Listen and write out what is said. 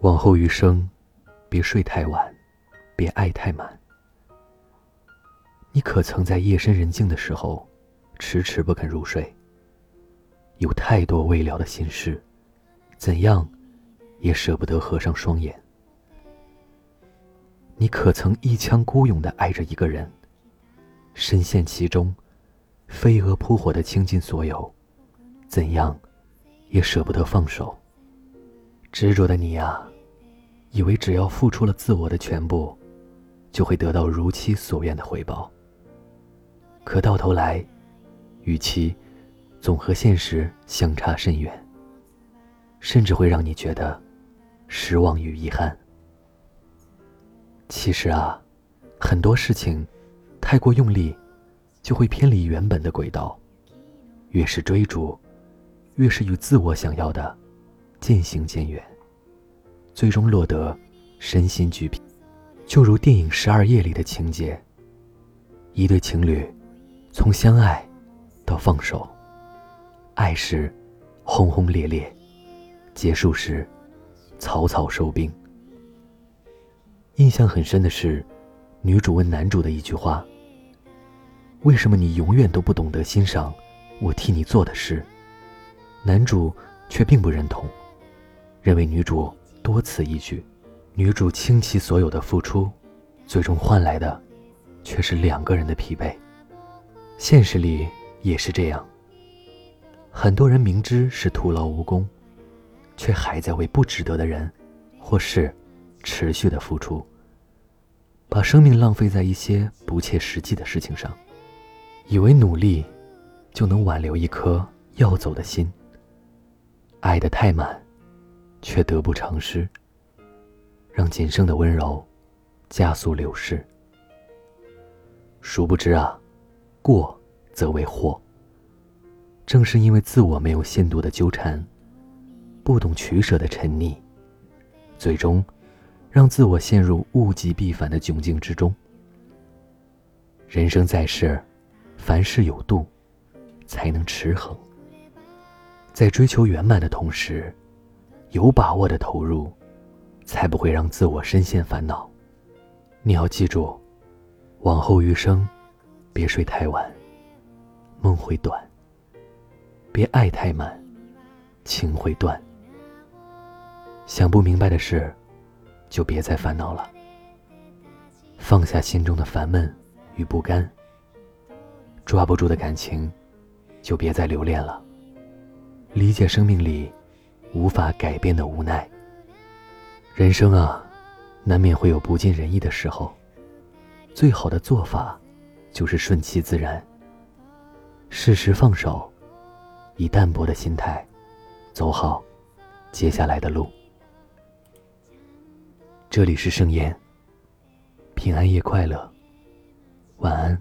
往后余生，别睡太晚，别爱太满。你可曾在夜深人静的时候，迟迟不肯入睡？有太多未了的心事，怎样也舍不得合上双眼。你可曾一腔孤勇的爱着一个人，深陷其中，飞蛾扑火的倾尽所有，怎样也舍不得放手？执着的你呀！以为只要付出了自我的全部，就会得到如期所愿的回报。可到头来，与其总和现实相差甚远，甚至会让你觉得失望与遗憾。其实啊，很多事情太过用力，就会偏离原本的轨道。越是追逐，越是与自我想要的渐行渐远。最终落得身心俱疲，就如电影《十二夜》里的情节：一对情侣从相爱到放手，爱时轰轰烈烈，结束时草草收兵。印象很深的是，女主问男主的一句话：“为什么你永远都不懂得欣赏我替你做的事？”男主却并不认同，认为女主。多此一举，女主倾其所有的付出，最终换来的却是两个人的疲惫。现实里也是这样，很多人明知是徒劳无功，却还在为不值得的人或事持续的付出，把生命浪费在一些不切实际的事情上，以为努力就能挽留一颗要走的心，爱的太满。却得不偿失，让仅剩的温柔加速流逝。殊不知啊，过则为祸。正是因为自我没有限度的纠缠，不懂取舍的沉溺，最终让自我陷入物极必反的窘境之中。人生在世，凡事有度，才能持衡。在追求圆满的同时。有把握的投入，才不会让自我深陷烦恼。你要记住，往后余生，别睡太晚，梦会短；别爱太满，情会断。想不明白的事，就别再烦恼了。放下心中的烦闷与不甘，抓不住的感情，就别再留恋了。理解生命里。无法改变的无奈。人生啊，难免会有不尽人意的时候。最好的做法，就是顺其自然。适时放手，以淡泊的心态，走好接下来的路。这里是盛宴，平安夜快乐，晚安。